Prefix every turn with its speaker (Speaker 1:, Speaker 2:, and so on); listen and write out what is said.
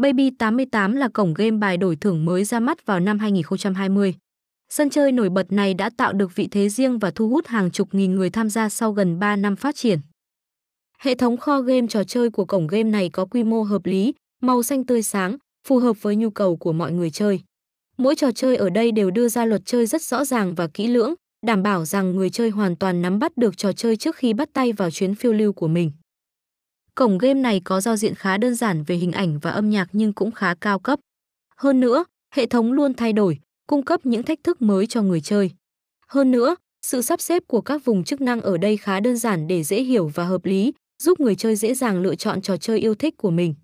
Speaker 1: Baby 88 là cổng game bài đổi thưởng mới ra mắt vào năm 2020. Sân chơi nổi bật này đã tạo được vị thế riêng và thu hút hàng chục nghìn người tham gia sau gần 3 năm phát triển. Hệ thống kho game trò chơi của cổng game này có quy mô hợp lý, màu xanh tươi sáng, phù hợp với nhu cầu của mọi người chơi. Mỗi trò chơi ở đây đều đưa ra luật chơi rất rõ ràng và kỹ lưỡng, đảm bảo rằng người chơi hoàn toàn nắm bắt được trò chơi trước khi bắt tay vào chuyến phiêu lưu của mình. Cổng game này có giao diện khá đơn giản về hình ảnh và âm nhạc nhưng cũng khá cao cấp. Hơn nữa, hệ thống luôn thay đổi, cung cấp những thách thức mới cho người chơi. Hơn nữa, sự sắp xếp của các vùng chức năng ở đây khá đơn giản để dễ hiểu và hợp lý, giúp người chơi dễ dàng lựa chọn trò chơi yêu thích của mình.